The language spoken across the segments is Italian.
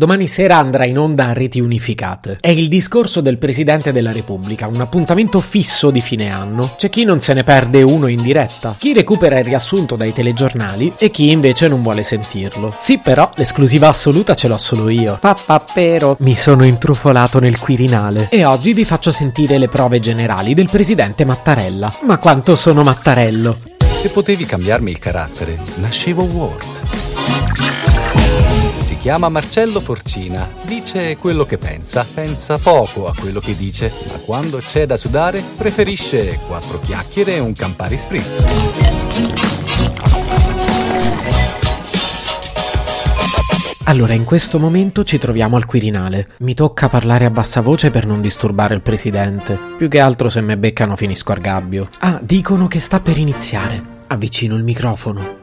Domani sera andrà in onda a reti unificate. È il discorso del Presidente della Repubblica, un appuntamento fisso di fine anno. C'è chi non se ne perde uno in diretta, chi recupera il riassunto dai telegiornali e chi invece non vuole sentirlo. Sì, però l'esclusiva assoluta ce l'ho solo io. Pappapero, mi sono intrufolato nel Quirinale e oggi vi faccio sentire le prove generali del Presidente Mattarella. Ma quanto sono Mattarello! Se potevi cambiarmi il carattere, nascevo Ward. Si chiama Marcello Forcina, dice quello che pensa, pensa poco a quello che dice, ma quando c'è da sudare preferisce quattro chiacchiere e un Campari Spritz. Allora, in questo momento ci troviamo al Quirinale. Mi tocca parlare a bassa voce per non disturbare il presidente. Più che altro se me beccano finisco a gabbio. Ah, dicono che sta per iniziare. Avvicino il microfono.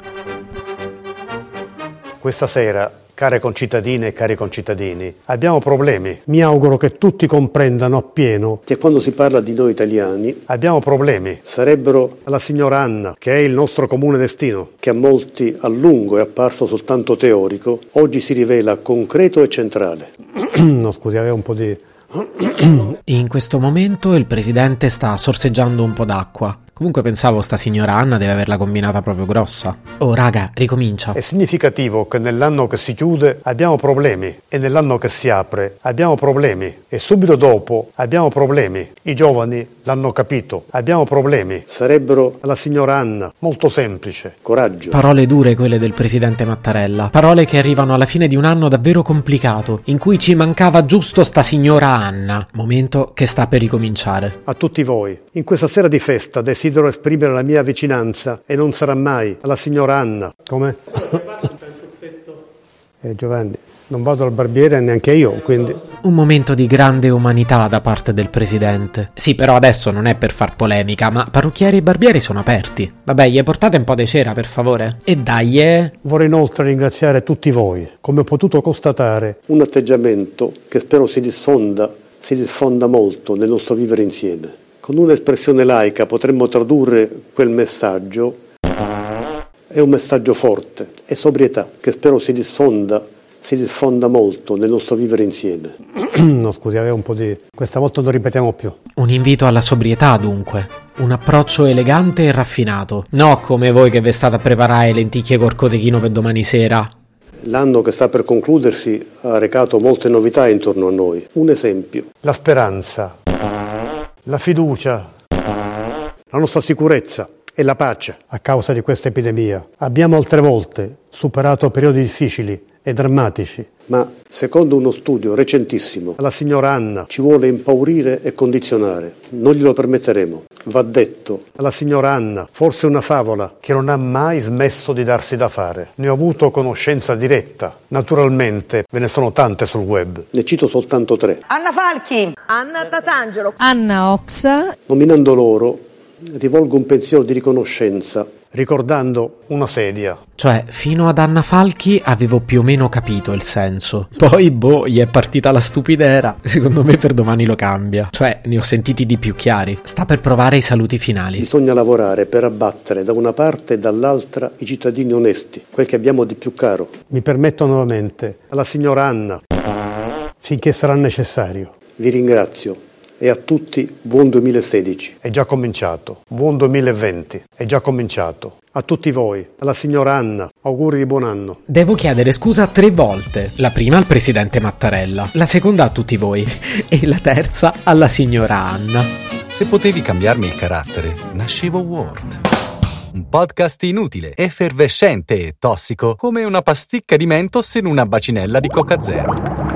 Questa sera Care concittadine e cari concittadini, abbiamo problemi. Mi auguro che tutti comprendano appieno che quando si parla di noi italiani abbiamo problemi. Sarebbero la signora Anna, che è il nostro comune destino, che a molti a lungo è apparso soltanto teorico, oggi si rivela concreto e centrale. no, scusi, aveva un po' di... In questo momento il presidente sta sorseggiando un po' d'acqua. Comunque pensavo sta signora Anna deve averla combinata proprio grossa. Oh raga, ricomincia. È significativo che nell'anno che si chiude abbiamo problemi e nell'anno che si apre abbiamo problemi e subito dopo abbiamo problemi. I giovani l'hanno capito, abbiamo problemi. Sarebbero la signora Anna, molto semplice, coraggio. Parole dure quelle del presidente Mattarella, parole che arrivano alla fine di un anno davvero complicato, in cui ci mancava giusto sta signora Anna, momento che sta per ricominciare. A tutti voi, in questa sera di festa desidero esprimere la mia vicinanza e non sarà mai alla signora Anna. Come? eh, Giovanni, non vado al barbiere neanche io, quindi... Un momento di grande umanità da parte del presidente. Sì, però adesso non è per far polemica, ma parrucchieri e barbieri sono aperti. Vabbè, gli portate un po' di cera, per favore? E dai, eh... Vorrei inoltre ringraziare tutti voi. Come ho potuto constatare, un atteggiamento che spero si diffonda, si diffonda molto nel nostro vivere insieme. Con un'espressione laica potremmo tradurre quel messaggio. È un messaggio forte e sobrietà che spero si diffonda si diffonda molto nel nostro vivere insieme. no, scusi, aveva un po' di... Questa volta non ripetiamo più. Un invito alla sobrietà, dunque. Un approccio elegante e raffinato. No come voi che vi state a preparare lenticchie col cotechino per domani sera. L'anno che sta per concludersi ha recato molte novità intorno a noi. Un esempio. La speranza, la fiducia, la nostra sicurezza e la pace a causa di questa epidemia. Abbiamo altre volte superato periodi difficili e drammatici, ma secondo uno studio recentissimo, la signora Anna ci vuole impaurire e condizionare. Non glielo permetteremo. Va detto alla signora Anna, forse una favola che non ha mai smesso di darsi da fare. Ne ho avuto conoscenza diretta. Naturalmente ve ne sono tante sul web. Ne cito soltanto tre. Anna Falchi, Anna Tatangelo, Anna Oxa. Nominando loro, rivolgo un pensiero di riconoscenza ricordando una sedia. Cioè, fino ad Anna Falchi avevo più o meno capito il senso. Poi, boh, gli è partita la stupidera. Secondo me per domani lo cambia. Cioè, ne ho sentiti di più chiari. Sta per provare i saluti finali. Bisogna lavorare per abbattere da una parte e dall'altra i cittadini onesti, quel che abbiamo di più caro. Mi permetto nuovamente alla signora Anna, finché sarà necessario. Vi ringrazio e a tutti buon 2016. È già cominciato. Buon 2020. È già cominciato. A tutti voi, alla signora Anna, auguri di buon anno. Devo chiedere scusa tre volte. La prima al presidente Mattarella, la seconda a tutti voi e la terza alla signora Anna. Se potevi cambiarmi il carattere, nascevo Ward. Un podcast inutile, effervescente e tossico, come una pasticca di mentos in una bacinella di Coca Zero.